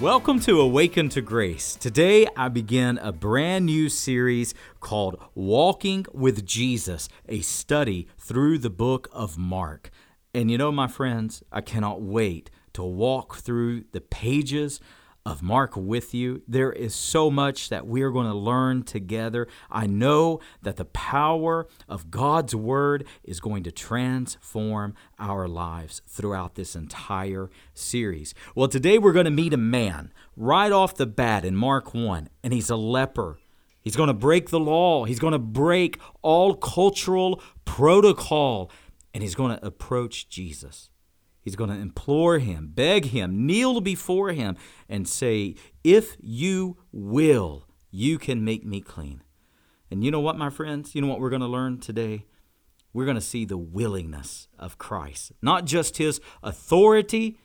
Welcome to Awaken to Grace. Today I begin a brand new series called Walking with Jesus, a study through the book of Mark. And you know, my friends, I cannot wait to walk through the pages of Mark with you. There is so much that we are going to learn together. I know that the power of God's Word is going to transform our lives throughout this entire series. Well, today we're going to meet a man right off the bat in Mark 1, and he's a leper. He's going to break the law, he's going to break all cultural protocol, and he's going to approach Jesus. He's going to implore him, beg him, kneel before him, and say, If you will, you can make me clean. And you know what, my friends? You know what we're going to learn today? We're going to see the willingness of Christ, not just his authority,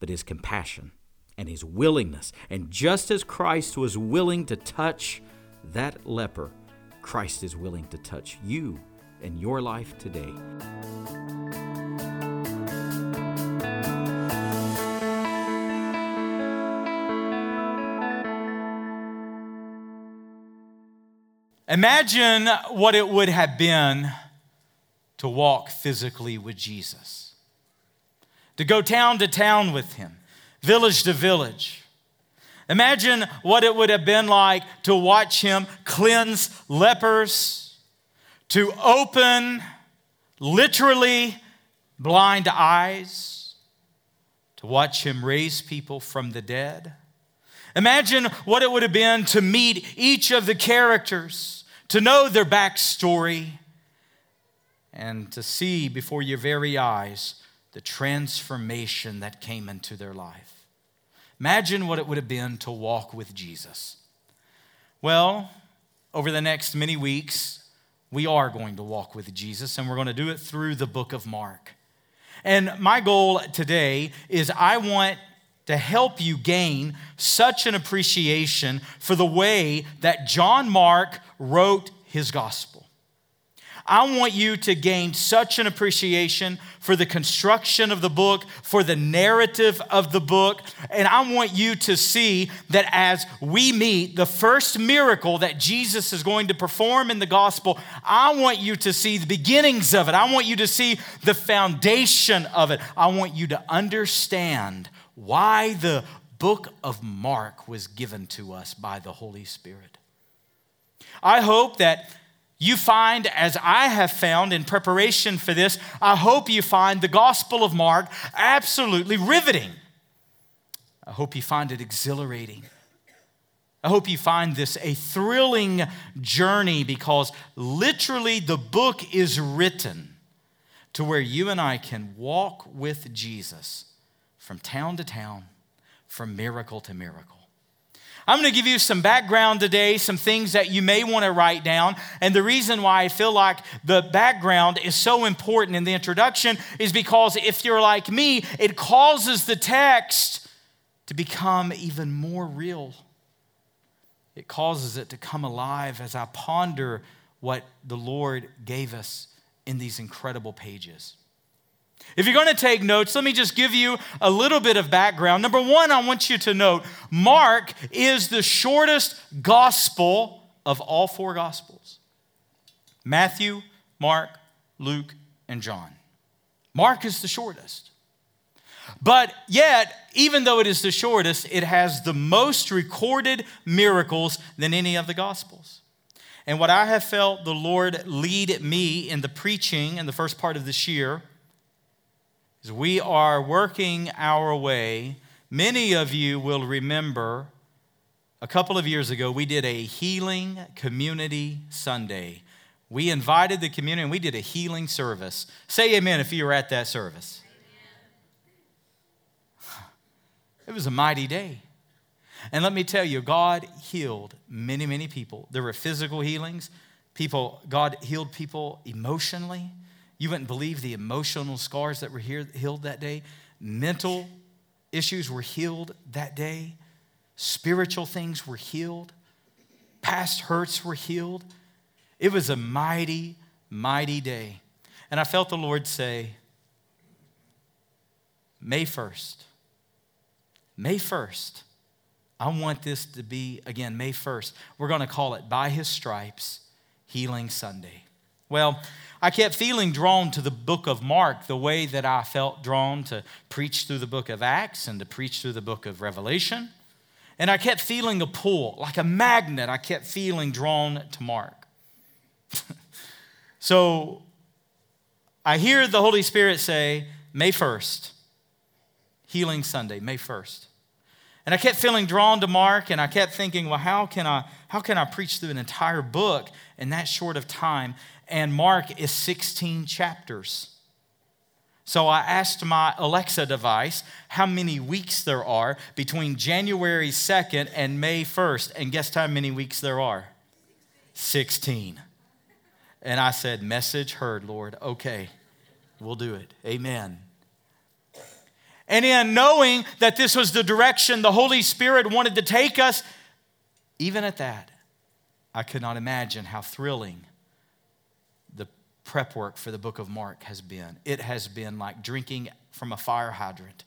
but his compassion and his willingness. And just as Christ was willing to touch that leper, Christ is willing to touch you and your life today. Imagine what it would have been to walk physically with Jesus, to go town to town with him, village to village. Imagine what it would have been like to watch him cleanse lepers, to open literally blind eyes, to watch him raise people from the dead Imagine what it would have been to meet each of the characters, to know their backstory, and to see before your very eyes the transformation that came into their life. Imagine what it would have been to walk with Jesus. Well, over the next many weeks, we are going to walk with Jesus, and we're going to do it through the book of Mark. And my goal today is I want to help you gain such an appreciation for the way that John Mark wrote his gospel. I want you to gain such an appreciation for the construction of the book, for the narrative of the book, and I want you to see that as we meet the first miracle that Jesus is going to perform in the gospel, I want you to see the beginnings of it. I want you to see the foundation of it. I want you to understand why the book of Mark was given to us by the Holy Spirit. I hope that you find, as I have found in preparation for this, I hope you find the Gospel of Mark absolutely riveting. I hope you find it exhilarating. I hope you find this a thrilling journey because literally the book is written to where you and I can walk with Jesus from town to town, from miracle to miracle. I'm going to give you some background today, some things that you may want to write down. And the reason why I feel like the background is so important in the introduction is because if you're like me, it causes the text to become even more real. It causes it to come alive as I ponder what the Lord gave us in these incredible pages. If you're going to take notes, let me just give you a little bit of background. Number one, I want you to note Mark is the shortest gospel of all four gospels Matthew, Mark, Luke, and John. Mark is the shortest. But yet, even though it is the shortest, it has the most recorded miracles than any of the gospels. And what I have felt the Lord lead me in the preaching in the first part of this year as we are working our way, many of you will remember a couple of years ago, we did a healing community Sunday. We invited the community and we did a healing service. Say amen if you were at that service. It was a mighty day. And let me tell you, God healed many, many people. There were physical healings. People, God healed people emotionally. You wouldn't believe the emotional scars that were healed that day. Mental issues were healed that day. Spiritual things were healed. Past hurts were healed. It was a mighty, mighty day. And I felt the Lord say, May 1st, May 1st, I want this to be, again, May 1st. We're going to call it By His Stripes, Healing Sunday. Well, I kept feeling drawn to the book of Mark the way that I felt drawn to preach through the book of Acts and to preach through the book of Revelation. And I kept feeling a pull, like a magnet, I kept feeling drawn to Mark. so I hear the Holy Spirit say, May 1st, Healing Sunday, May 1st. And I kept feeling drawn to Mark, and I kept thinking, well, how can I, how can I preach through an entire book in that short of time? And Mark is 16 chapters. So I asked my Alexa device how many weeks there are between January 2nd and May 1st. And guess how many weeks there are? 16. And I said, Message heard, Lord. Okay, we'll do it. Amen. And in knowing that this was the direction the Holy Spirit wanted to take us, even at that, I could not imagine how thrilling prep work for the book of Mark has been. It has been like drinking from a fire hydrant,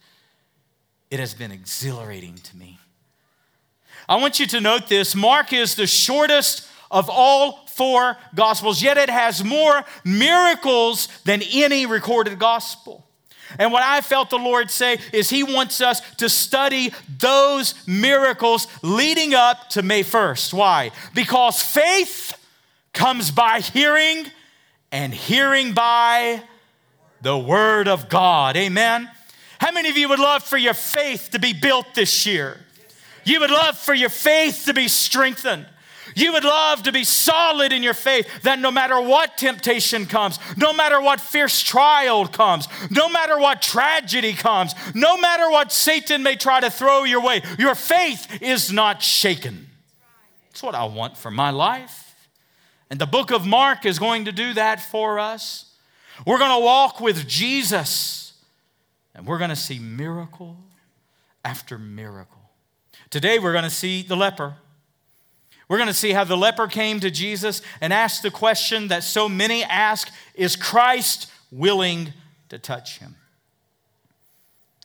it has been exhilarating to me. I want you to note this Mark is the shortest of all four gospels, yet it has more miracles than any recorded gospel. And what I felt the Lord say is He wants us to study those miracles leading up to May 1st. Why? Because faith comes by hearing, and hearing by the Word of God. Amen. How many of you would love for your faith to be built this year? You would love for your faith to be strengthened. You would love to be solid in your faith that no matter what temptation comes, no matter what fierce trial comes, no matter what tragedy comes, no matter what Satan may try to throw your way, your faith is not shaken. That's what I want for my life. And the book of Mark is going to do that for us. We're going to walk with Jesus and we're going to see miracle after miracle. Today, we're going to see the leper. We're going to see how the leper came to Jesus and asked the question that so many ask Is Christ willing to touch him?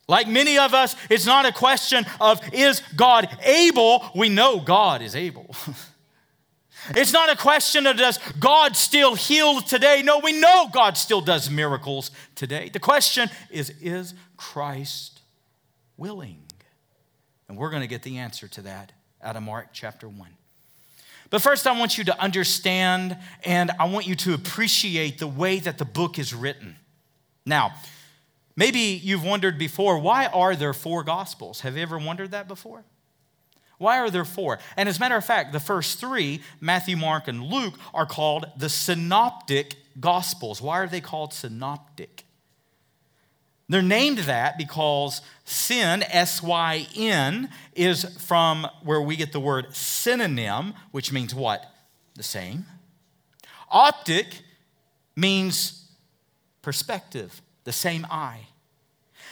Like many of us, it's not a question of is God able? We know God is able. it's not a question of does God still heal today? No, we know God still does miracles today. The question is is Christ willing? And we're going to get the answer to that out of Mark chapter 1. But first, I want you to understand and I want you to appreciate the way that the book is written. Now, maybe you've wondered before why are there four gospels? Have you ever wondered that before? Why are there four? And as a matter of fact, the first three, Matthew, Mark, and Luke, are called the synoptic gospels. Why are they called synoptic? They're named that because syn, S Y N, is from where we get the word synonym, which means what? The same. Optic means perspective, the same eye.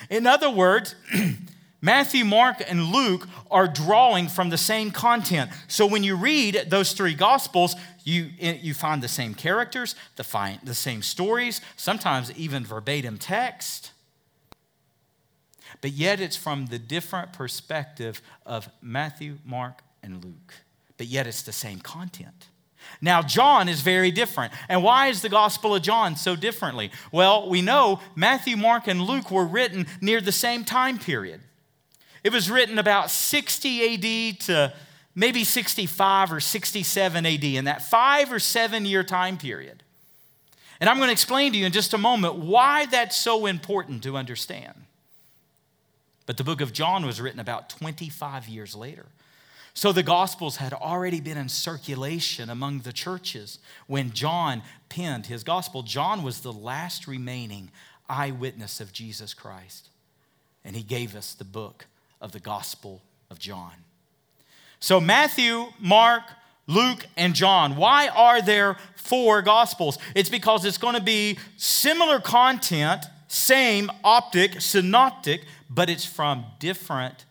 In other words, Matthew, Mark, and Luke are drawing from the same content. So when you read those three gospels, you, you find the same characters, the, the same stories, sometimes even verbatim text but yet it's from the different perspective of Matthew, Mark, and Luke. But yet it's the same content. Now, John is very different. And why is the Gospel of John so differently? Well, we know Matthew, Mark, and Luke were written near the same time period. It was written about 60 AD to maybe 65 or 67 AD, in that five or seven year time period. And I'm going to explain to you in just a moment why that's so important to understand. But the book of John was written about 25 years later. So the Gospels had already been in circulation among the churches when John penned his Gospel. John was the last remaining eyewitness of Jesus Christ, and he gave us the book of the Gospel of John. So Matthew, Mark, Luke, and John. Why are there four Gospels? It's because it's going to be similar content, same optic, synoptic, but it's from different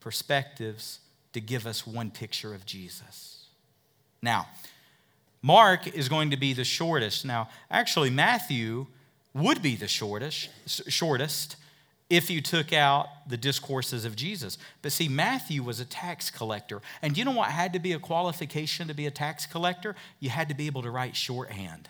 perspectives to give us one picture of Jesus. Now, Mark is going to be the shortest. Now, actually, Matthew would be the shortest, shortest if you took out the discourses of Jesus. But see, Matthew was a tax collector. And you know what had to be a qualification to be a tax collector? You had to be able to write shorthand.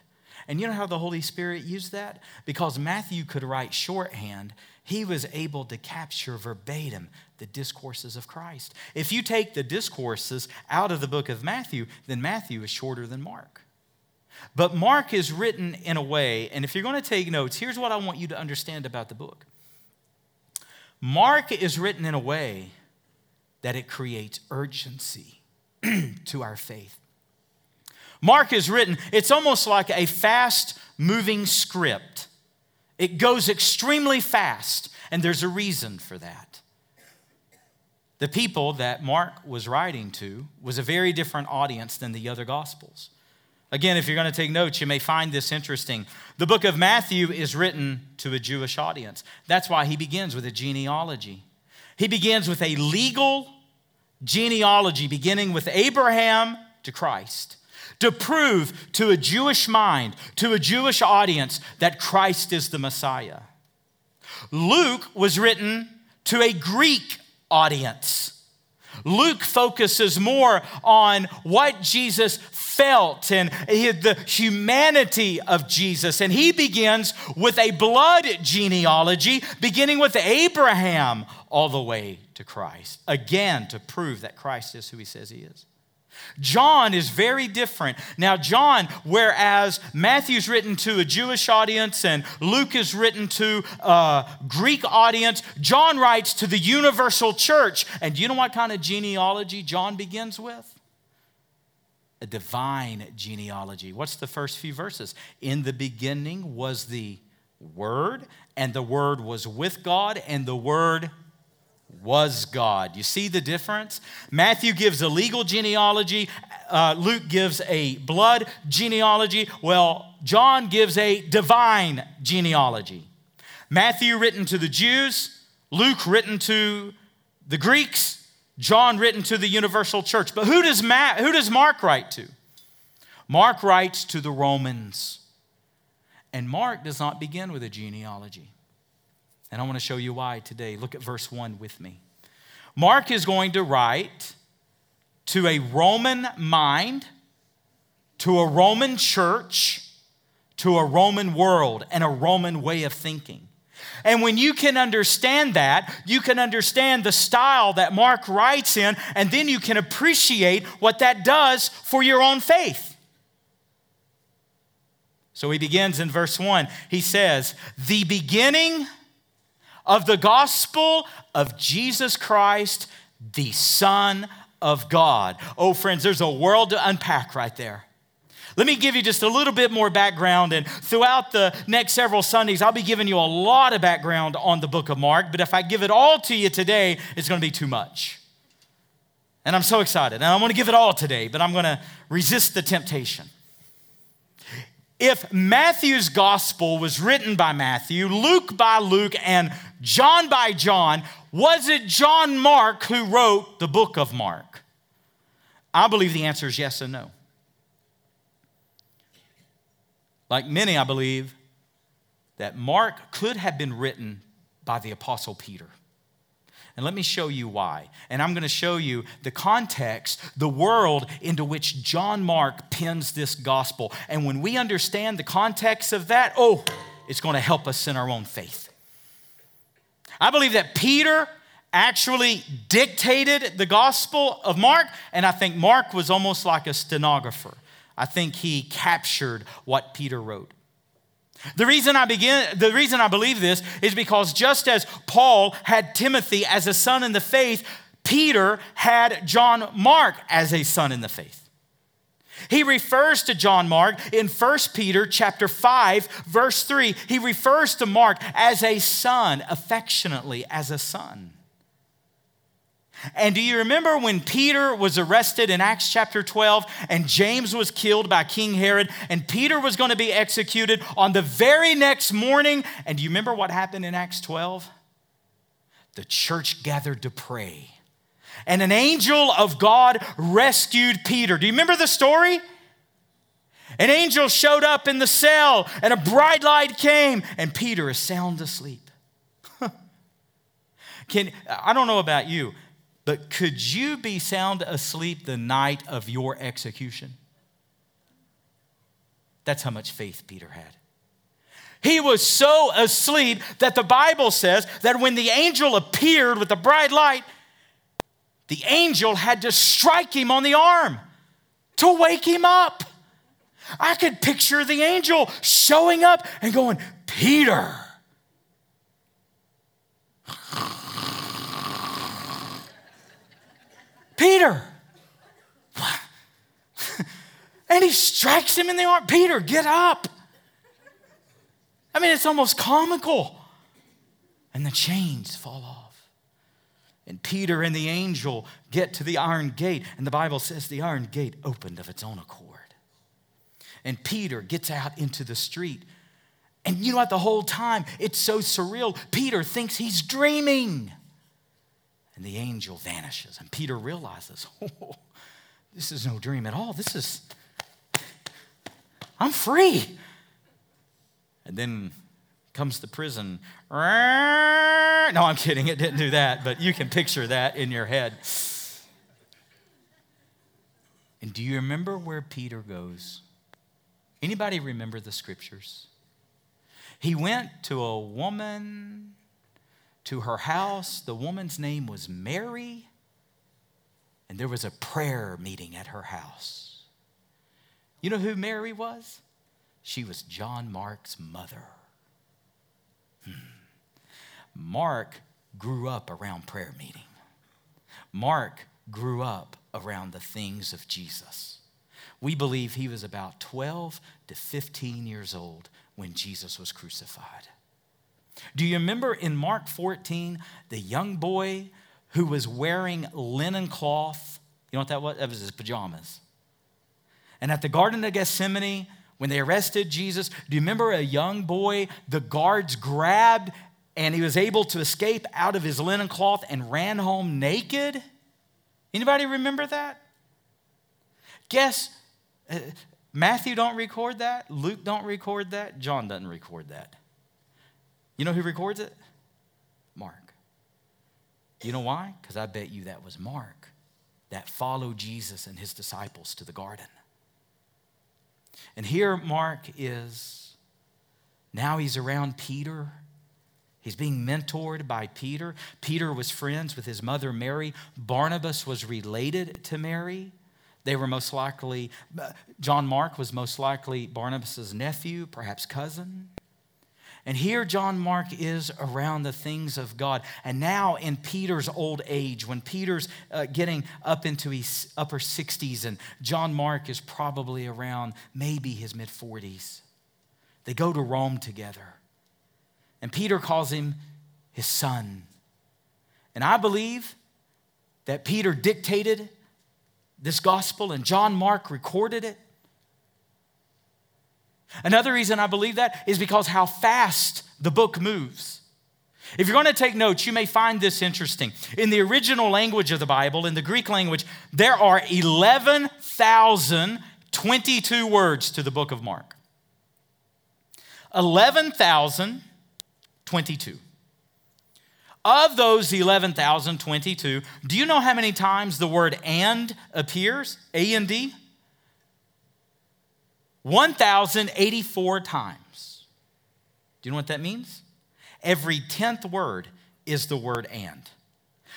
And you know how the Holy Spirit used that? Because Matthew could write shorthand, he was able to capture verbatim the discourses of Christ. If you take the discourses out of the book of Matthew, then Matthew is shorter than Mark. But Mark is written in a way, and if you're going to take notes, here's what I want you to understand about the book. Mark is written in a way that it creates urgency to our faith. Mark is written, it's almost like a fast moving script. It goes extremely fast, and there's a reason for that. The people that Mark was writing to was a very different audience than the other gospels. Again, if you're going to take notes, you may find this interesting. The book of Matthew is written to a Jewish audience. That's why he begins with a genealogy. He begins with a legal genealogy, beginning with Abraham to Christ, to prove to a Jewish mind, to a Jewish audience, that Christ is the Messiah. Luke was written to a Greek audience. Luke focuses more on what Jesus felt and the humanity of Jesus. And he begins with a blood genealogy, beginning with Abraham all the way to Christ, again to prove that Christ is who he says he is. John is very different. Now, John, whereas Matthew's written to a Jewish audience and Luke is written to a Greek audience, John writes to the universal church. And you know what kind of genealogy John begins with? A divine genealogy. What's the first few verses? In the beginning was the Word, and the Word was with God, and the Word was God. You see the difference? Matthew gives a legal genealogy, uh, Luke gives a blood genealogy. Well, John gives a divine genealogy. Matthew written to the Jews, Luke written to the Greeks, John written to the universal church. But who does, Ma- who does Mark write to? Mark writes to the Romans. And Mark does not begin with a genealogy. And I want to show you why today. Look at verse 1 with me. Mark is going to write to a Roman mind, to a Roman church, to a Roman world, and a Roman way of thinking. And when you can understand that, you can understand the style that Mark writes in, and then you can appreciate what that does for your own faith. So he begins in verse 1. He says, The beginning of the gospel of Jesus Christ, the Son of God. Oh, friends, there's a world to unpack right there. Let me give you just a little bit more background, and throughout the next several Sundays, I'll be giving you a lot of background on the book of Mark. But if I give it all to you today, it's going to be too much. And I'm so excited. And I want to give it all today, but I'm going to resist the temptation. If Matthew's gospel was written by Matthew, Luke by Luke, and John by John, was it John Mark who wrote the book of Mark? I believe the answer is yes and no. Like many, I believe that Mark could have been written by the Apostle Peter. And let me show you why. And I'm going to show you the context, the world into which John Mark pens this gospel. And when we understand the context of that, oh, it's going to help us in our own faith. I believe that Peter actually dictated the gospel of Mark, and I think Mark was almost like a stenographer. I think he captured what Peter wrote. The reason I begin the reason I believe this is because just as Paul had Timothy as a son in the faith, Peter had John Mark as a son in the faith. He refers to John Mark in 1 Peter chapter 5 verse 3. He refers to Mark as a son, affectionately as a son. And do you remember when Peter was arrested in Acts chapter 12 and James was killed by King Herod and Peter was going to be executed on the very next morning? And do you remember what happened in Acts 12? The church gathered to pray. And an angel of God rescued Peter. Do you remember the story? An angel showed up in the cell and a bright light came and Peter is sound asleep. Can, I don't know about you, but could you be sound asleep the night of your execution? That's how much faith Peter had. He was so asleep that the Bible says that when the angel appeared with the bright light, the angel had to strike him on the arm to wake him up. I could picture the angel showing up and going, Peter. Peter. and he strikes him in the arm. Peter, get up. I mean, it's almost comical. And the chains fall off. And Peter and the angel get to the iron gate. And the Bible says the iron gate opened of its own accord. And Peter gets out into the street. And you know what? The whole time, it's so surreal. Peter thinks he's dreaming. And the angel vanishes. And Peter realizes, oh, this is no dream at all. This is, I'm free. And then comes the prison. No, I'm kidding. It didn't do that, but you can picture that in your head. And do you remember where Peter goes? Anybody remember the scriptures? He went to a woman to her house. The woman's name was Mary, and there was a prayer meeting at her house. You know who Mary was? She was John Mark's mother. Hmm. Mark grew up around prayer meeting. Mark grew up around the things of Jesus. We believe he was about 12 to 15 years old when Jesus was crucified. Do you remember in Mark 14, the young boy who was wearing linen cloth? You know what that was? That was his pajamas. And at the Garden of Gethsemane, when they arrested Jesus, do you remember a young boy the guards grabbed and he was able to escape out of his linen cloth and ran home naked? Anybody remember that? Guess uh, Matthew don't record that, Luke don't record that, John doesn't record that. You know who records it? Mark. You know why? Because I bet you that was Mark that followed Jesus and his disciples to the garden. And here Mark is, now he's around Peter. He's being mentored by Peter. Peter was friends with his mother Mary. Barnabas was related to Mary. They were most likely, John Mark was most likely Barnabas' nephew, perhaps cousin. And here John Mark is around the things of God. And now in Peter's old age, when Peter's uh, getting up into his upper 60s, and John Mark is probably around maybe his mid 40s, they go to Rome together. And Peter calls him his son. And I believe that Peter dictated this gospel, and John Mark recorded it. Another reason I believe that is because how fast the book moves. If you're going to take notes, you may find this interesting. In the original language of the Bible, in the Greek language, there are 11,022 words to the book of Mark. 11,022. Of those 11,022, do you know how many times the word and appears? A and D? 1,084 times. Do you know what that means? Every 10th word is the word and.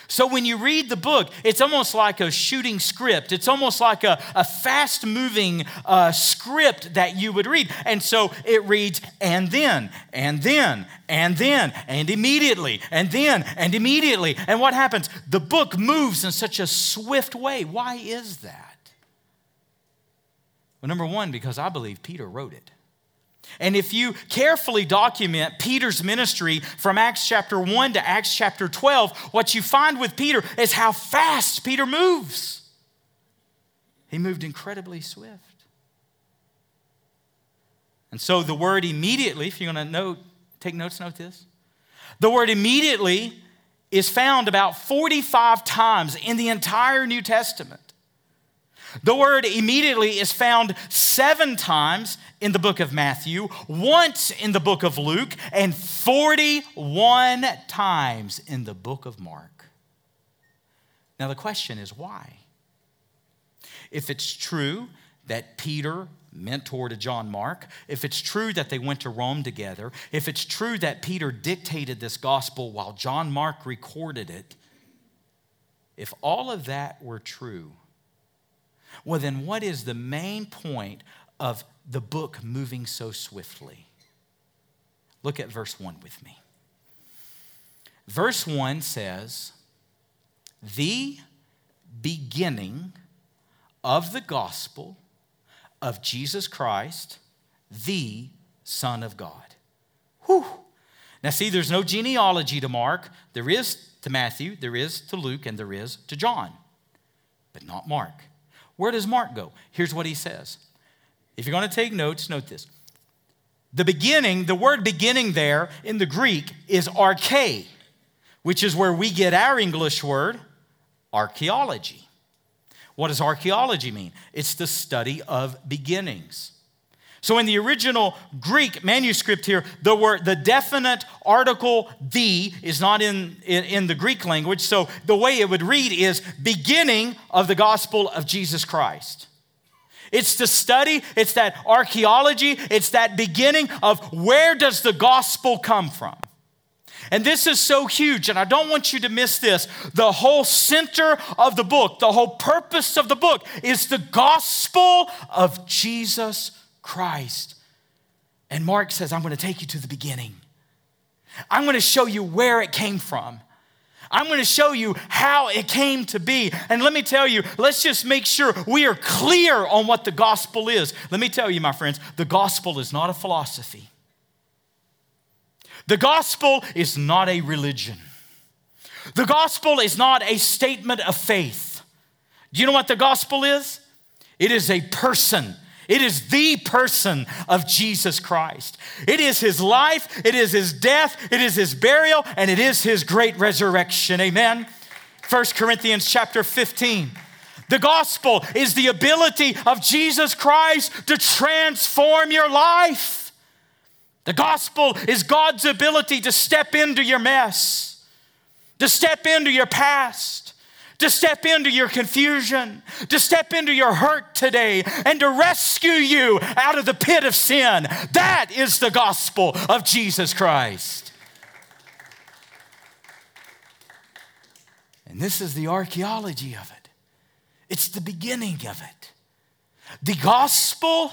So when you read the book, it's almost like a shooting script. It's almost like a, a fast moving uh, script that you would read. And so it reads, and then, and then, and then, and immediately, and then, and immediately. And what happens? The book moves in such a swift way. Why is that? Well, number one, because I believe Peter wrote it. And if you carefully document Peter's ministry from Acts chapter 1 to Acts chapter 12, what you find with Peter is how fast Peter moves. He moved incredibly swift. And so the word immediately, if you're going to note, take notes, note this. The word immediately is found about 45 times in the entire New Testament. The word immediately is found seven times in the book of Matthew, once in the book of Luke, and 41 times in the book of Mark. Now, the question is why? If it's true that Peter mentored John Mark, if it's true that they went to Rome together, if it's true that Peter dictated this gospel while John Mark recorded it, if all of that were true, well, then what is the main point of the book moving so swiftly? Look at verse 1 with me. Verse 1 says, The beginning of the gospel of Jesus Christ, the Son of God. Whew. Now, see, there's no genealogy to Mark. There is to Matthew, there is to Luke, and there is to John, but not Mark. Where does Mark go? Here's what he says. If you're going to take notes, note this. The beginning, the word beginning there in the Greek is arche, which is where we get our English word archaeology. What does archaeology mean? It's the study of beginnings. So in the original Greek manuscript here, the word the definite article the is not in, in, in, the Greek language. So the way it would read is beginning of the gospel of Jesus Christ. It's the study, it's that archaeology, it's that beginning of where does the gospel come from? And this is so huge, and I don't want you to miss this. The whole center of the book, the whole purpose of the book is the gospel of Jesus Christ. And Mark says, I'm going to take you to the beginning. I'm going to show you where it came from. I'm going to show you how it came to be. And let me tell you, let's just make sure we are clear on what the gospel is. Let me tell you, my friends, the gospel is not a philosophy, the gospel is not a religion, the gospel is not a statement of faith. Do you know what the gospel is? It is a person it is the person of Jesus Christ. It is his life, it is his death, it is his burial, and it is his great resurrection. Amen. 1 Corinthians chapter 15. The gospel is the ability of Jesus Christ to transform your life. The gospel is God's ability to step into your mess, to step into your past to step into your confusion, to step into your hurt today, and to rescue you out of the pit of sin. That is the gospel of Jesus Christ. And this is the archaeology of it, it's the beginning of it. The gospel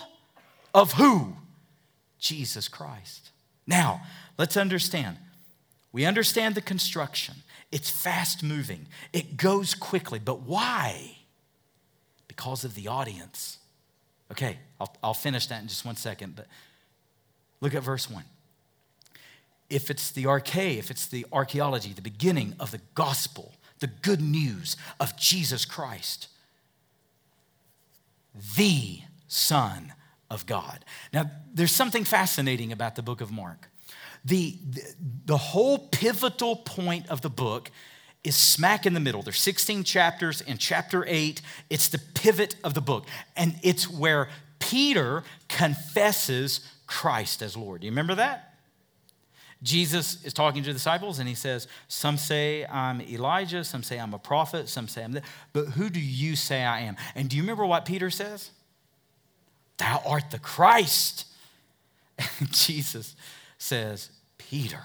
of who? Jesus Christ. Now, let's understand. We understand the construction. It's fast moving, it goes quickly. But why? Because of the audience. Okay, I'll, I'll finish that in just one second, but look at verse 1. If it's the arche, if it's the archaeology, the beginning of the gospel, the good news of Jesus Christ, the Son of God. Now, there's something fascinating about the book of Mark the, the whole pivotal point of the book is smack in the middle. There's 16 chapters. In chapter 8, it's the pivot of the book. And it's where Peter confesses Christ as Lord. Do you remember that? Jesus is talking to the disciples and he says, Some say I'm Elijah, some say I'm a prophet, some say I'm that. But who do you say I am? And do you remember what Peter says? Thou art the Christ. And Jesus says, Peter,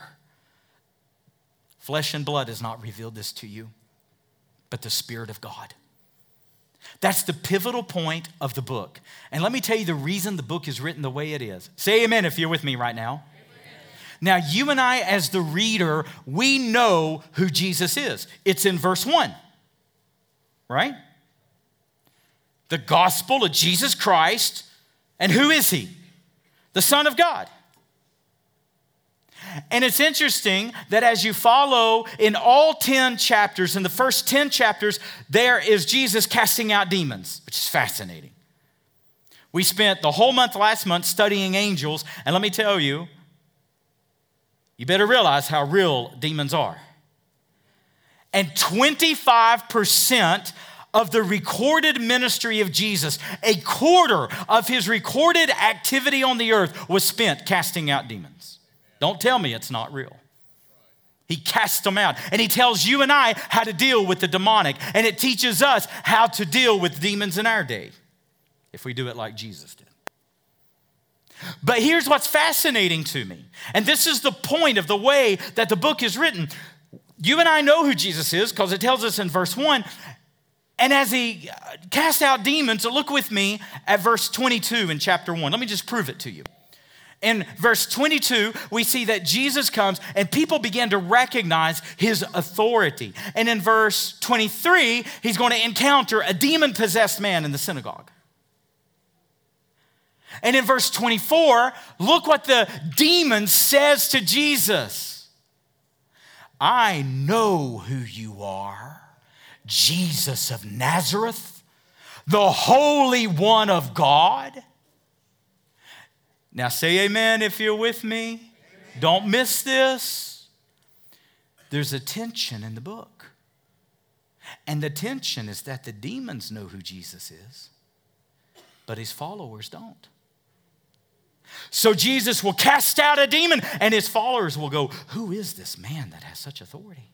flesh and blood has not revealed this to you, but the Spirit of God. That's the pivotal point of the book. And let me tell you the reason the book is written the way it is. Say amen if you're with me right now. Now, you and I, as the reader, we know who Jesus is. It's in verse 1, right? The gospel of Jesus Christ. And who is he? The Son of God. And it's interesting that as you follow in all 10 chapters, in the first 10 chapters, there is Jesus casting out demons, which is fascinating. We spent the whole month last month studying angels, and let me tell you, you better realize how real demons are. And 25% of the recorded ministry of Jesus, a quarter of his recorded activity on the earth was spent casting out demons. Don't tell me it's not real. He casts them out. And he tells you and I how to deal with the demonic. And it teaches us how to deal with demons in our day if we do it like Jesus did. But here's what's fascinating to me. And this is the point of the way that the book is written. You and I know who Jesus is because it tells us in verse 1. And as he uh, cast out demons, look with me at verse 22 in chapter 1. Let me just prove it to you. In verse 22, we see that Jesus comes and people begin to recognize his authority. And in verse 23, he's going to encounter a demon possessed man in the synagogue. And in verse 24, look what the demon says to Jesus I know who you are, Jesus of Nazareth, the Holy One of God. Now say amen if you're with me. Amen. Don't miss this. There's a tension in the book. And the tension is that the demons know who Jesus is, but his followers don't. So Jesus will cast out a demon, and his followers will go, Who is this man that has such authority?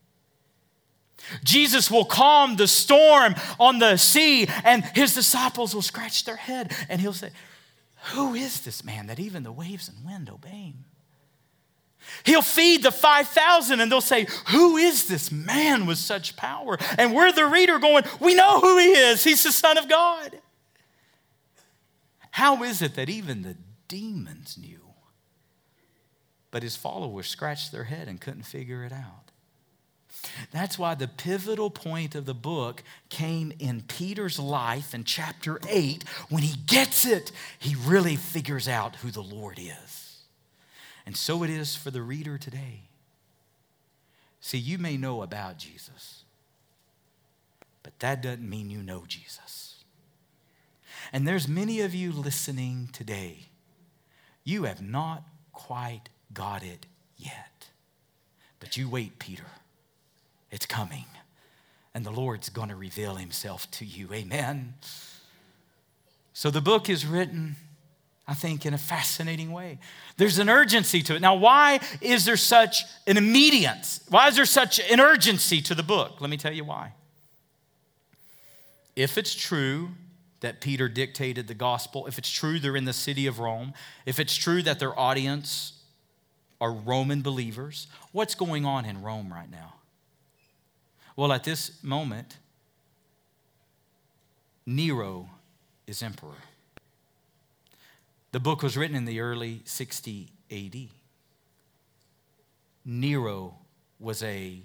Jesus will calm the storm on the sea, and his disciples will scratch their head, and he'll say, who is this man that even the waves and wind obey him? He'll feed the 5,000 and they'll say, Who is this man with such power? And we're the reader going, We know who he is. He's the Son of God. How is it that even the demons knew? But his followers scratched their head and couldn't figure it out. That's why the pivotal point of the book came in Peter's life in chapter 8. When he gets it, he really figures out who the Lord is. And so it is for the reader today. See, you may know about Jesus, but that doesn't mean you know Jesus. And there's many of you listening today. You have not quite got it yet. But you wait, Peter. It's coming. And the Lord's going to reveal himself to you. Amen. So the book is written, I think, in a fascinating way. There's an urgency to it. Now, why is there such an immediance? Why is there such an urgency to the book? Let me tell you why. If it's true that Peter dictated the gospel, if it's true they're in the city of Rome, if it's true that their audience are Roman believers, what's going on in Rome right now? Well, at this moment, Nero is emperor. The book was written in the early 60 AD. Nero was a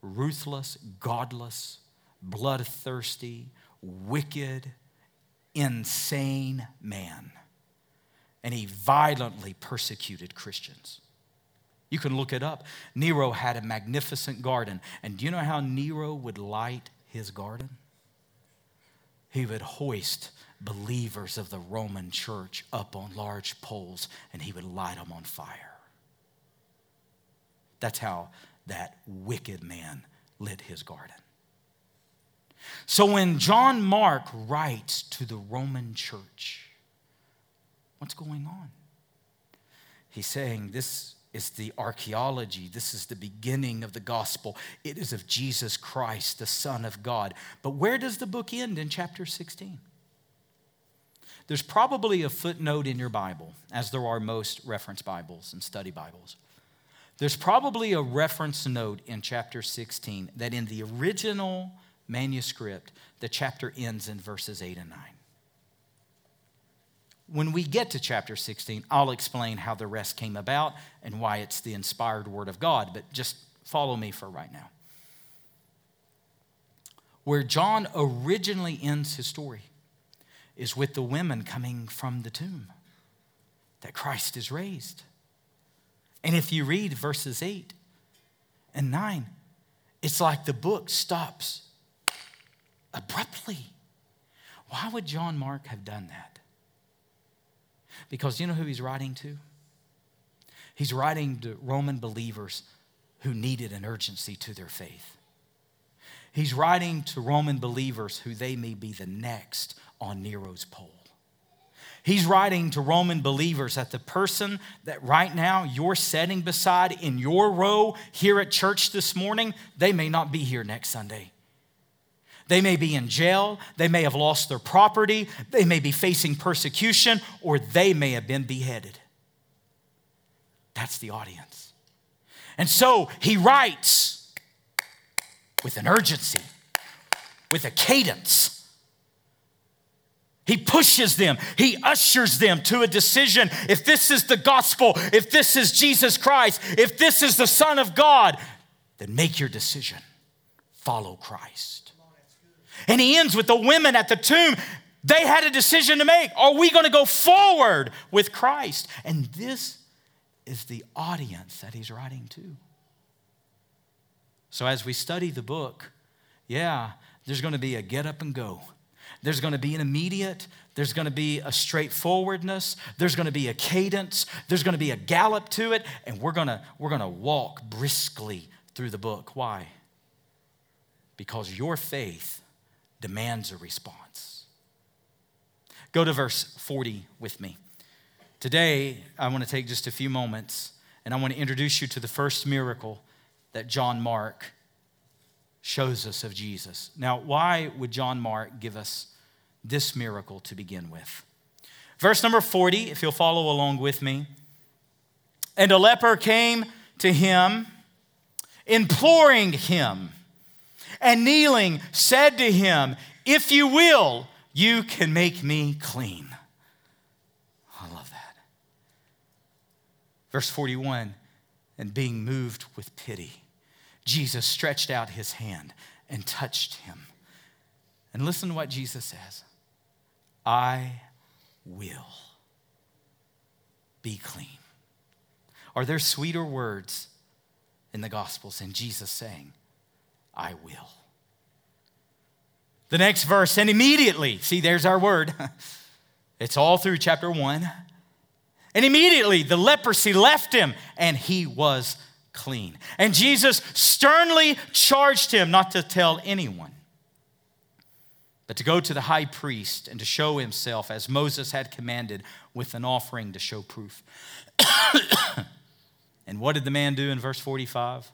ruthless, godless, bloodthirsty, wicked, insane man. And he violently persecuted Christians. You can look it up. Nero had a magnificent garden. And do you know how Nero would light his garden? He would hoist believers of the Roman church up on large poles and he would light them on fire. That's how that wicked man lit his garden. So when John Mark writes to the Roman church, what's going on? He's saying this is the archaeology. This is the beginning of the gospel. It is of Jesus Christ, the Son of God. But where does the book end in chapter 16? There's probably a footnote in your Bible, as there are most reference Bibles and study Bibles. There's probably a reference note in chapter 16 that in the original manuscript, the chapter ends in verses 8 and 9. When we get to chapter 16, I'll explain how the rest came about and why it's the inspired word of God, but just follow me for right now. Where John originally ends his story is with the women coming from the tomb that Christ is raised. And if you read verses 8 and 9, it's like the book stops abruptly. Why would John Mark have done that? Because you know who he's writing to? He's writing to Roman believers who needed an urgency to their faith. He's writing to Roman believers who they may be the next on Nero's pole. He's writing to Roman believers that the person that right now you're sitting beside in your row here at church this morning, they may not be here next Sunday. They may be in jail, they may have lost their property, they may be facing persecution, or they may have been beheaded. That's the audience. And so he writes with an urgency, with a cadence he pushes them, he ushers them to a decision. If this is the gospel, if this is Jesus Christ, if this is the Son of God, then make your decision. Follow Christ. And he ends with the women at the tomb. They had a decision to make. Are we going to go forward with Christ? And this is the audience that he's writing to. So as we study the book, yeah, there's going to be a get up and go. There's going to be an immediate, there's going to be a straightforwardness, there's going to be a cadence, there's going to be a gallop to it, and we're going to we're going to walk briskly through the book. Why? Because your faith demands a response. Go to verse 40 with me. Today, I want to take just a few moments and I want to introduce you to the first miracle that John Mark shows us of Jesus. Now, why would John Mark give us this miracle to begin with? Verse number 40, if you'll follow along with me. And a leper came to him, imploring him, and kneeling, said to him, If you will, you can make me clean. I love that. Verse 41, and being moved with pity Jesus stretched out his hand and touched him. And listen to what Jesus says I will be clean. Are there sweeter words in the Gospels than Jesus saying, I will? The next verse, and immediately, see, there's our word. It's all through chapter one. And immediately the leprosy left him and he was clean. And Jesus sternly charged him not to tell anyone, but to go to the high priest and to show himself as Moses had commanded with an offering to show proof. and what did the man do in verse 45?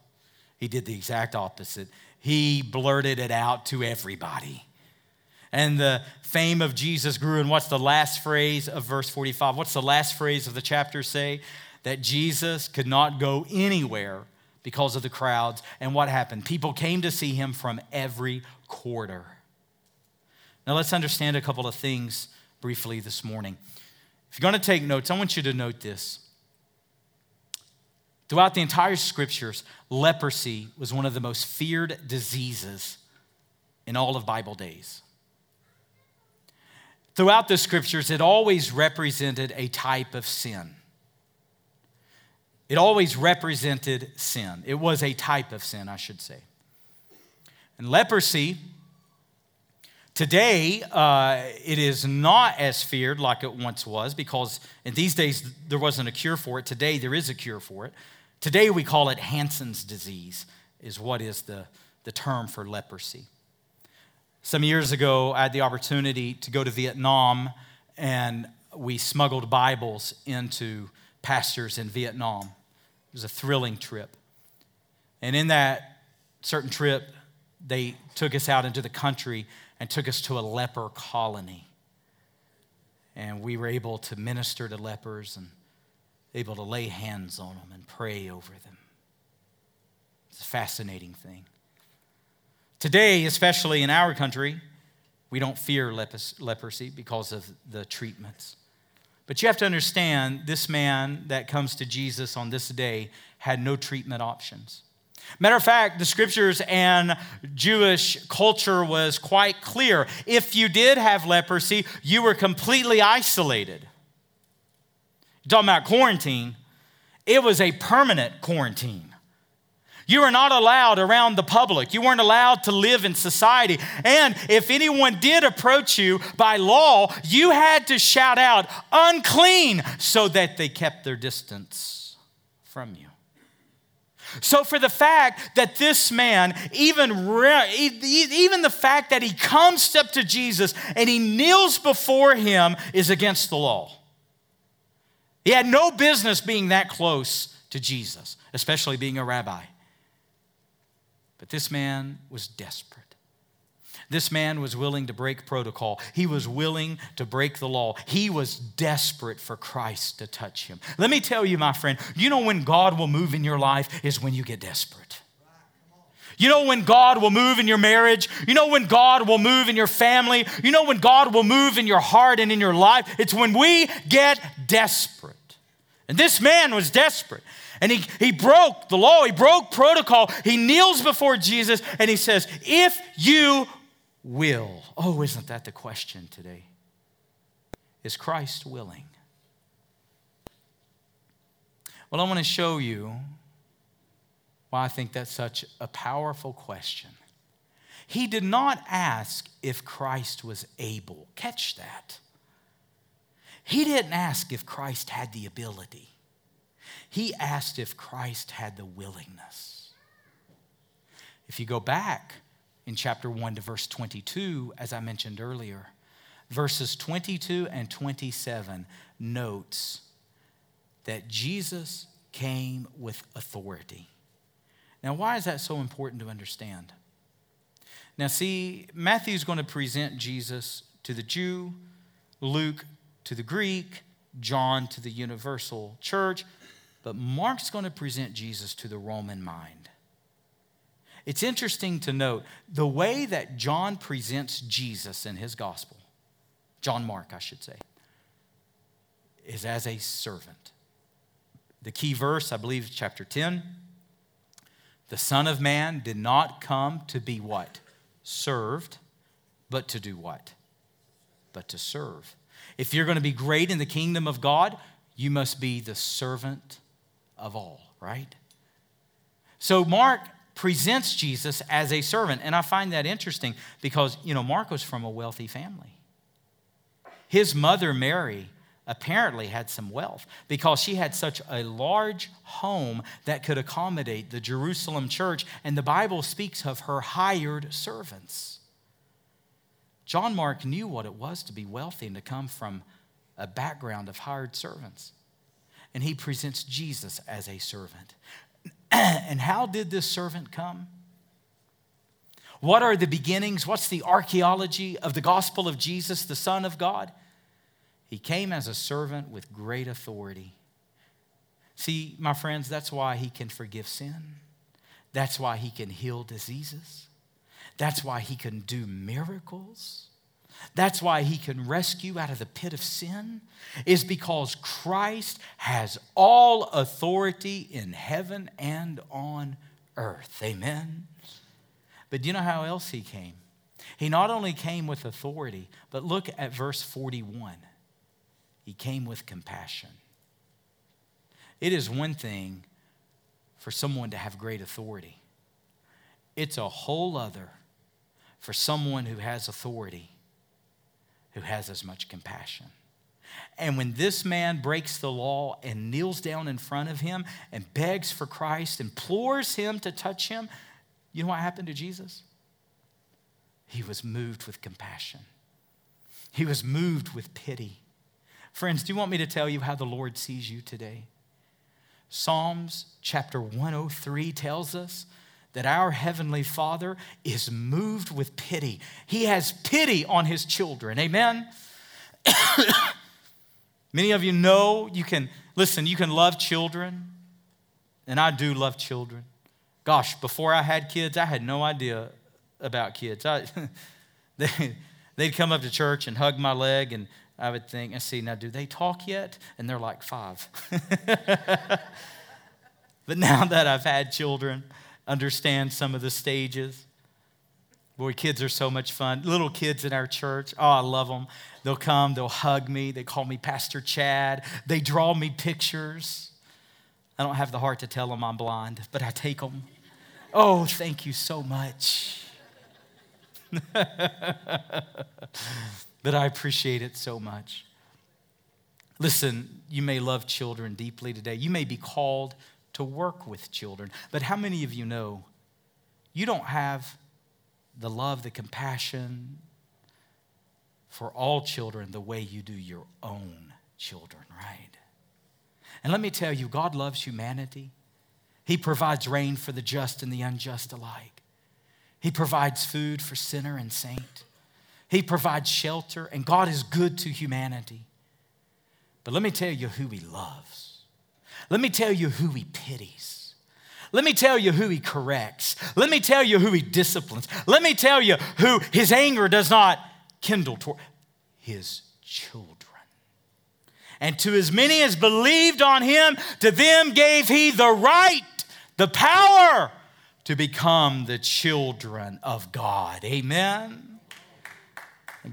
He did the exact opposite. He blurted it out to everybody. And the fame of Jesus grew. And what's the last phrase of verse 45? What's the last phrase of the chapter say? that Jesus could not go anywhere because of the crowds. And what happened? People came to see him from every quarter. Now, let's understand a couple of things briefly this morning. If you're going to take notes, I want you to note this. Throughout the entire scriptures, leprosy was one of the most feared diseases in all of Bible days. Throughout the scriptures, it always represented a type of sin. It always represented sin. It was a type of sin, I should say. And leprosy, today, uh, it is not as feared like it once was because in these days there wasn't a cure for it. Today, there is a cure for it. Today, we call it Hansen's disease, is what is the, the term for leprosy. Some years ago, I had the opportunity to go to Vietnam and we smuggled Bibles into pastors in Vietnam. It was a thrilling trip. And in that certain trip, they took us out into the country and took us to a leper colony. And we were able to minister to lepers and able to lay hands on them and pray over them. It's a fascinating thing. Today, especially in our country, we don't fear leprosy because of the treatments. But you have to understand this man that comes to Jesus on this day had no treatment options. Matter of fact, the scriptures and Jewish culture was quite clear. If you did have leprosy, you were completely isolated. Talking about quarantine, it was a permanent quarantine. You were not allowed around the public. You weren't allowed to live in society. And if anyone did approach you by law, you had to shout out, unclean, so that they kept their distance from you. So, for the fact that this man, even, even the fact that he comes up to Jesus and he kneels before him, is against the law. He had no business being that close to Jesus, especially being a rabbi. But this man was desperate. This man was willing to break protocol. He was willing to break the law. He was desperate for Christ to touch him. Let me tell you, my friend, you know when God will move in your life is when you get desperate. You know when God will move in your marriage? You know when God will move in your family? You know when God will move in your heart and in your life? It's when we get desperate. And this man was desperate. And he, he broke the law, he broke protocol. He kneels before Jesus and he says, If you will. Oh, isn't that the question today? Is Christ willing? Well, I want to show you why I think that's such a powerful question. He did not ask if Christ was able. Catch that. He didn't ask if Christ had the ability. He asked if Christ had the willingness. If you go back in chapter 1 to verse 22, as I mentioned earlier. Verses 22 and 27 notes that Jesus came with authority. Now, why is that so important to understand? Now, see, Matthew's going to present Jesus to the Jew, Luke to the Greek, John to the universal church, but Mark's going to present Jesus to the Roman mind. It's interesting to note the way that John presents Jesus in his gospel, John Mark, I should say, is as a servant. The key verse, I believe, chapter 10. The Son of Man did not come to be what? Served, but to do what? But to serve. If you're going to be great in the kingdom of God, you must be the servant of all, right? So, Mark presents Jesus as a servant. And I find that interesting because, you know, Mark was from a wealthy family. His mother, Mary, apparently had some wealth because she had such a large home that could accommodate the Jerusalem church, and the Bible speaks of her hired servants. John Mark knew what it was to be wealthy and to come from a background of hired servants. And he presents Jesus as a servant. and how did this servant come? What are the beginnings? What's the archaeology of the gospel of Jesus, the Son of God? He came as a servant with great authority. See, my friends, that's why he can forgive sin. That's why he can heal diseases. That's why he can do miracles. That's why he can rescue out of the pit of sin, is because Christ has all authority in heaven and on earth. Amen. But do you know how else he came? He not only came with authority, but look at verse 41. He came with compassion. It is one thing for someone to have great authority, it's a whole other for someone who has authority who has as much compassion. And when this man breaks the law and kneels down in front of him and begs for Christ, implores him to touch him, you know what happened to Jesus? He was moved with compassion, he was moved with pity. Friends, do you want me to tell you how the Lord sees you today? Psalms chapter 103 tells us that our Heavenly Father is moved with pity. He has pity on His children. Amen? Many of you know you can, listen, you can love children, and I do love children. Gosh, before I had kids, I had no idea about kids. I, they, they'd come up to church and hug my leg, and I would think, I see, now do they talk yet? And they're like five. but now that I've had children, understand some of the stages. Boy, kids are so much fun. Little kids in our church, oh, I love them. They'll come, they'll hug me, they call me Pastor Chad, they draw me pictures. I don't have the heart to tell them I'm blind, but I take them. Oh, thank you so much. but I appreciate it so much. Listen, you may love children deeply today. You may be called to work with children. But how many of you know you don't have the love, the compassion for all children the way you do your own children, right? And let me tell you, God loves humanity. He provides rain for the just and the unjust alike. He provides food for sinner and saint. He provides shelter, and God is good to humanity. But let me tell you who He loves. Let me tell you who He pities. Let me tell you who He corrects. Let me tell you who He disciplines. Let me tell you who His anger does not kindle toward His children. And to as many as believed on Him, to them gave He the right, the power to become the children of God. Amen.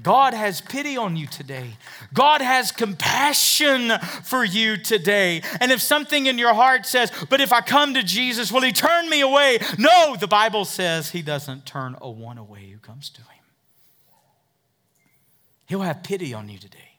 God has pity on you today. God has compassion for you today. And if something in your heart says, but if I come to Jesus, will he turn me away? No, the Bible says he doesn't turn a one away who comes to him. He'll have pity on you today,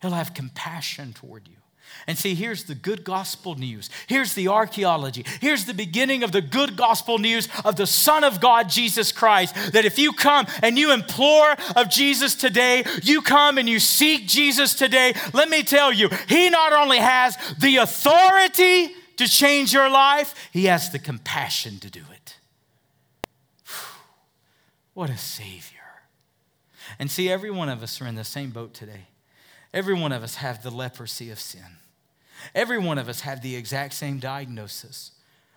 he'll have compassion toward you. And see, here's the good gospel news. Here's the archaeology. Here's the beginning of the good gospel news of the Son of God, Jesus Christ. That if you come and you implore of Jesus today, you come and you seek Jesus today, let me tell you, He not only has the authority to change your life, He has the compassion to do it. What a Savior. And see, every one of us are in the same boat today. Every one of us have the leprosy of sin. Every one of us have the exact same diagnosis.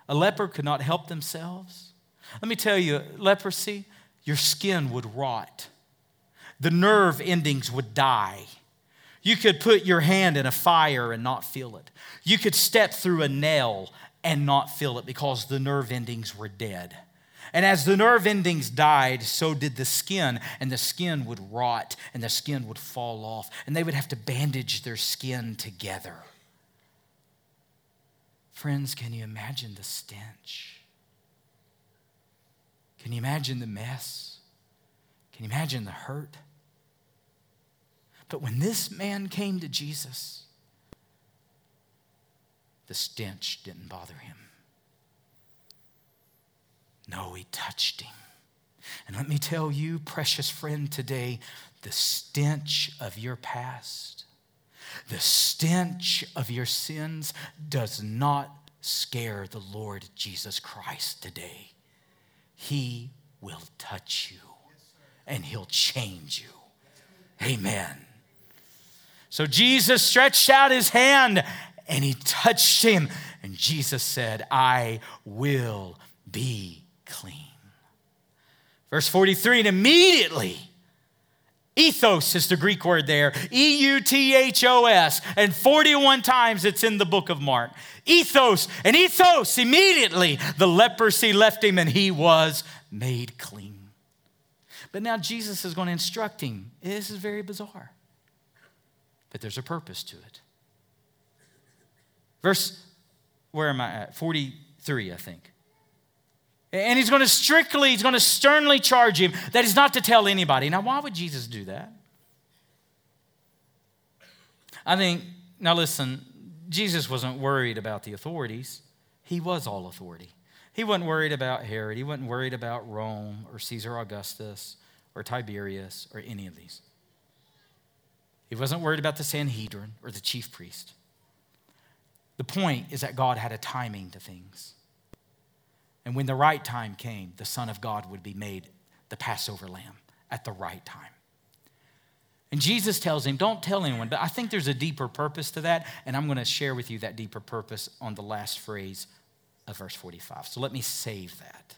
A leper could not help themselves. Let me tell you, leprosy, your skin would rot, the nerve endings would die. You could put your hand in a fire and not feel it. You could step through a nail and not feel it because the nerve endings were dead. And as the nerve endings died, so did the skin, and the skin would rot and the skin would fall off, and they would have to bandage their skin together. Friends, can you imagine the stench? Can you imagine the mess? Can you imagine the hurt? But when this man came to Jesus, the stench didn't bother him. No, he touched him. And let me tell you, precious friend, today, the stench of your past the stench of your sins does not scare the Lord Jesus Christ today. He will touch you and he'll change you. Amen. So Jesus stretched out his hand and he touched him, and Jesus said, I will be clean. Verse 43 and immediately, Ethos is the Greek word there, E U T H O S, and 41 times it's in the book of Mark. Ethos, and ethos, immediately the leprosy left him and he was made clean. But now Jesus is going to instruct him. This is very bizarre, but there's a purpose to it. Verse, where am I at? 43, I think. And he's going to strictly, he's going to sternly charge him that he's not to tell anybody. Now, why would Jesus do that? I think, now listen, Jesus wasn't worried about the authorities, he was all authority. He wasn't worried about Herod, he wasn't worried about Rome or Caesar Augustus or Tiberius or any of these. He wasn't worried about the Sanhedrin or the chief priest. The point is that God had a timing to things. And when the right time came, the Son of God would be made the Passover lamb at the right time. And Jesus tells him, Don't tell anyone, but I think there's a deeper purpose to that, and I'm going to share with you that deeper purpose on the last phrase of verse 45. So let me save that.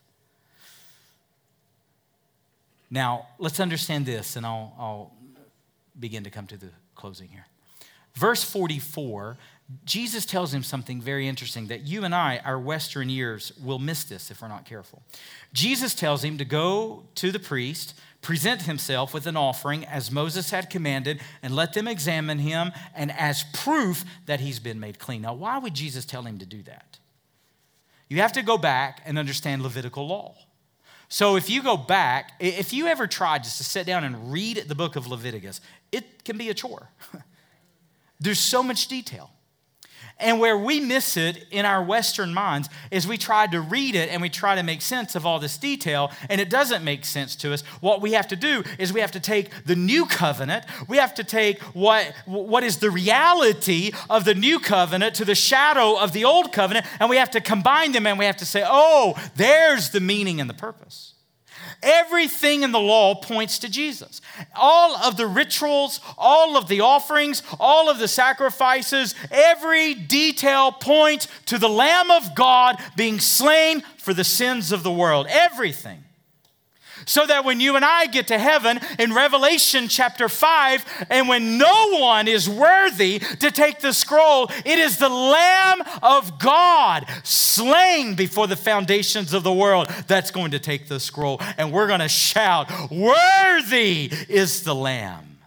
Now, let's understand this, and I'll, I'll begin to come to the closing here. Verse 44 Jesus tells him something very interesting that you and I, our Western ears, will miss this if we're not careful. Jesus tells him to go to the priest, present himself with an offering as Moses had commanded, and let them examine him, and as proof that he's been made clean. Now, why would Jesus tell him to do that? You have to go back and understand Levitical law. So, if you go back, if you ever tried just to sit down and read the book of Leviticus, it can be a chore. There's so much detail. And where we miss it in our Western minds is we try to read it and we try to make sense of all this detail, and it doesn't make sense to us. What we have to do is we have to take the new covenant, we have to take what, what is the reality of the new covenant to the shadow of the old covenant, and we have to combine them and we have to say, oh, there's the meaning and the purpose. Everything in the law points to Jesus. All of the rituals, all of the offerings, all of the sacrifices, every detail points to the Lamb of God being slain for the sins of the world. Everything so that when you and I get to heaven in Revelation chapter 5, and when no one is worthy to take the scroll, it is the Lamb of God slain before the foundations of the world that's going to take the scroll. And we're going to shout, Worthy is the Lamb.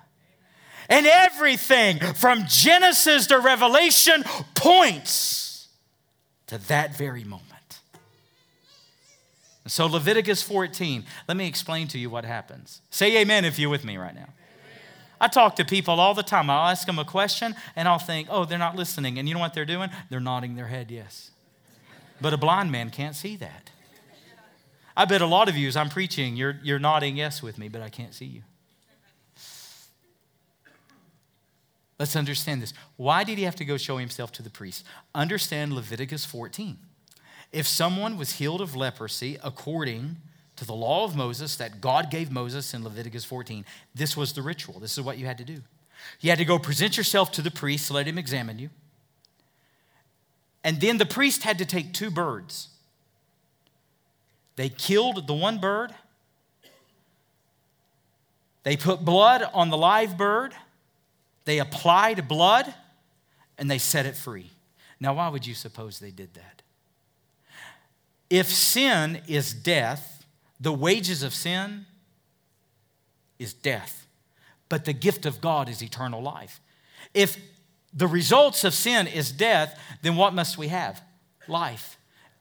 And everything from Genesis to Revelation points to that very moment. So, Leviticus 14, let me explain to you what happens. Say amen if you're with me right now. I talk to people all the time. I'll ask them a question and I'll think, oh, they're not listening. And you know what they're doing? They're nodding their head, yes. But a blind man can't see that. I bet a lot of you, as I'm preaching, you're, you're nodding yes with me, but I can't see you. Let's understand this. Why did he have to go show himself to the priest? Understand Leviticus 14. If someone was healed of leprosy according to the law of Moses that God gave Moses in Leviticus 14, this was the ritual. This is what you had to do. You had to go present yourself to the priest let him examine you. And then the priest had to take two birds. They killed the one bird, they put blood on the live bird, they applied blood, and they set it free. Now, why would you suppose they did that? If sin is death, the wages of sin is death, but the gift of God is eternal life. If the results of sin is death, then what must we have? Life.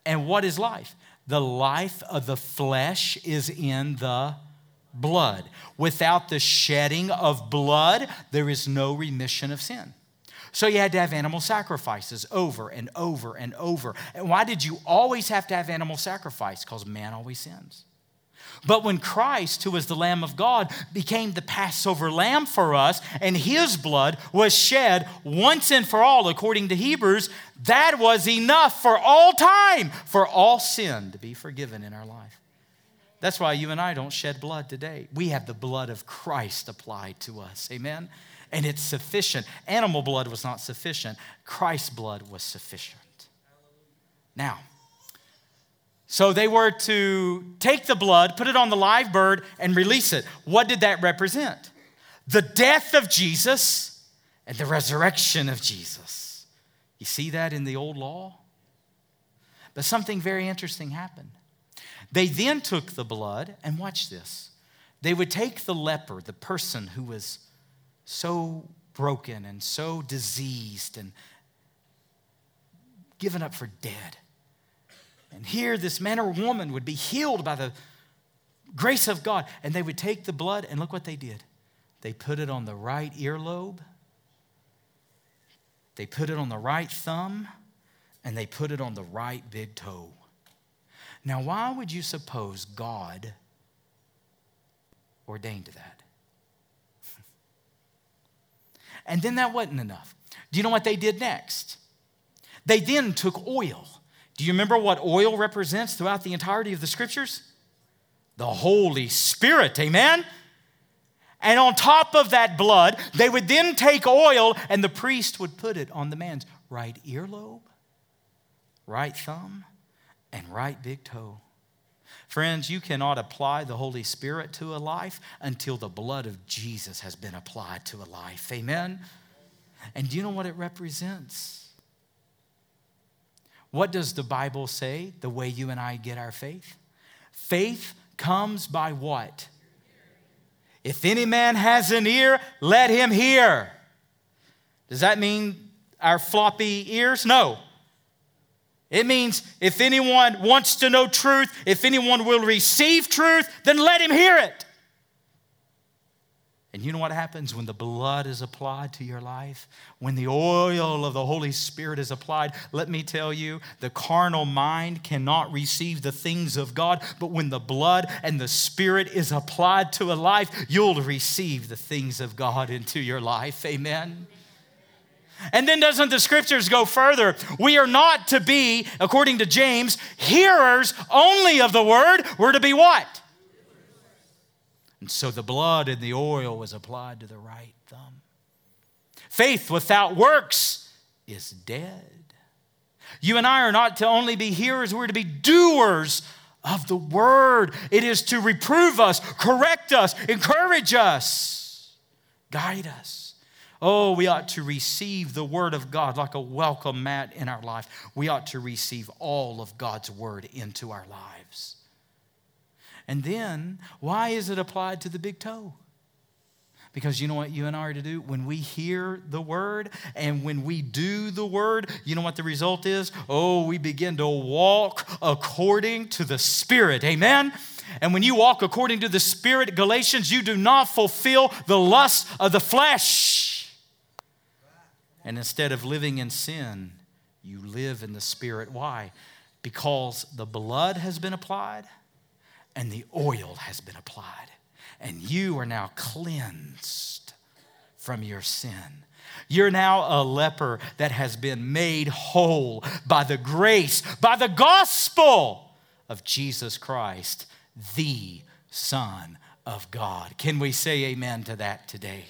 And what is life? The life of the flesh is in the blood. Without the shedding of blood, there is no remission of sin. So you had to have animal sacrifices over and over and over. And why did you always have to have animal sacrifice? Because man always sins. But when Christ, who was the Lamb of God, became the Passover lamb for us, and his blood was shed once and for all, according to Hebrews, that was enough for all time for all sin to be forgiven in our life. That's why you and I don't shed blood today. We have the blood of Christ applied to us. Amen and it's sufficient. Animal blood was not sufficient, Christ's blood was sufficient. Now, so they were to take the blood, put it on the live bird, and release it. What did that represent? The death of Jesus and the resurrection of Jesus. You see that in the old law? But something very interesting happened. They then took the blood, and watch this. They would take the leper, the person who was so broken and so diseased and given up for dead. And here, this man or woman would be healed by the grace of God. And they would take the blood, and look what they did. They put it on the right earlobe, they put it on the right thumb, and they put it on the right big toe. Now, why would you suppose God ordained that? And then that wasn't enough. Do you know what they did next? They then took oil. Do you remember what oil represents throughout the entirety of the scriptures? The Holy Spirit, amen? And on top of that blood, they would then take oil and the priest would put it on the man's right earlobe, right thumb, and right big toe. Friends, you cannot apply the Holy Spirit to a life until the blood of Jesus has been applied to a life. Amen? And do you know what it represents? What does the Bible say the way you and I get our faith? Faith comes by what? If any man has an ear, let him hear. Does that mean our floppy ears? No. It means if anyone wants to know truth, if anyone will receive truth, then let him hear it. And you know what happens when the blood is applied to your life? When the oil of the Holy Spirit is applied, let me tell you, the carnal mind cannot receive the things of God, but when the blood and the Spirit is applied to a life, you'll receive the things of God into your life. Amen. And then doesn't the scriptures go further? We are not to be, according to James, hearers only of the word. We're to be what? And so the blood and the oil was applied to the right thumb. Faith without works is dead. You and I are not to only be hearers, we're to be doers of the word. It is to reprove us, correct us, encourage us, guide us. Oh, we ought to receive the word of God like a welcome mat in our life. We ought to receive all of God's word into our lives. And then, why is it applied to the big toe? Because you know what you and I are to do? When we hear the word and when we do the word, you know what the result is? Oh, we begin to walk according to the Spirit. Amen? And when you walk according to the Spirit, Galatians, you do not fulfill the lust of the flesh. And instead of living in sin, you live in the Spirit. Why? Because the blood has been applied and the oil has been applied, and you are now cleansed from your sin. You're now a leper that has been made whole by the grace, by the gospel of Jesus Christ, the Son of God. Can we say amen to that today?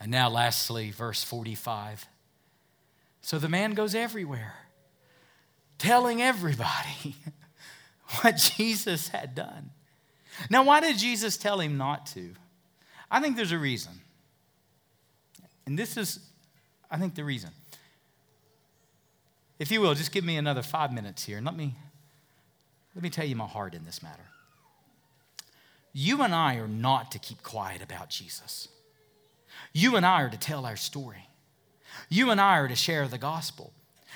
And now, lastly, verse 45. So the man goes everywhere, telling everybody. what Jesus had done. Now, why did Jesus tell him not to? I think there's a reason. And this is, I think, the reason. If you will, just give me another five minutes here and let me, let me tell you my heart in this matter. You and I are not to keep quiet about Jesus. You and I are to tell our story. You and I are to share the gospel.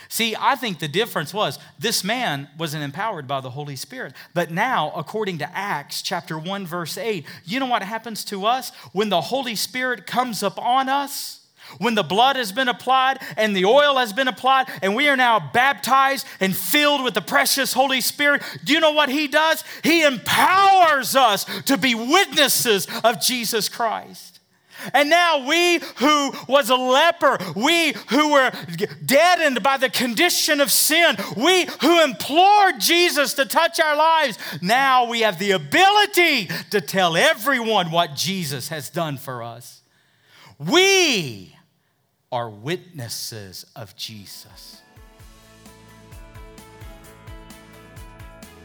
See, I think the difference was this man wasn't empowered by the Holy Spirit. But now, according to Acts chapter 1, verse 8, you know what happens to us? When the Holy Spirit comes upon us, when the blood has been applied and the oil has been applied, and we are now baptized and filled with the precious Holy Spirit, do you know what He does? He empowers us to be witnesses of Jesus Christ. And now we who was a leper, we who were deadened by the condition of sin, we who implored Jesus to touch our lives, now we have the ability to tell everyone what Jesus has done for us. We are witnesses of Jesus.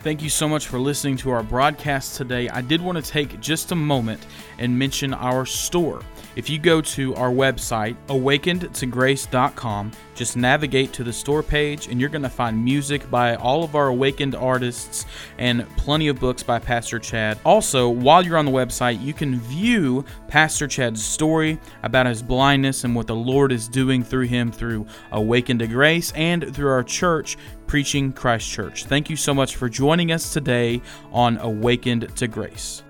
Thank you so much for listening to our broadcast today. I did want to take just a moment and mention our store. If you go to our website, awakenedtograce.com, just navigate to the store page and you're going to find music by all of our awakened artists and plenty of books by Pastor Chad. Also, while you're on the website, you can view Pastor Chad's story about his blindness and what the Lord is doing through him through Awakened to Grace and through our church, Preaching Christ Church. Thank you so much for joining us today on Awakened to Grace.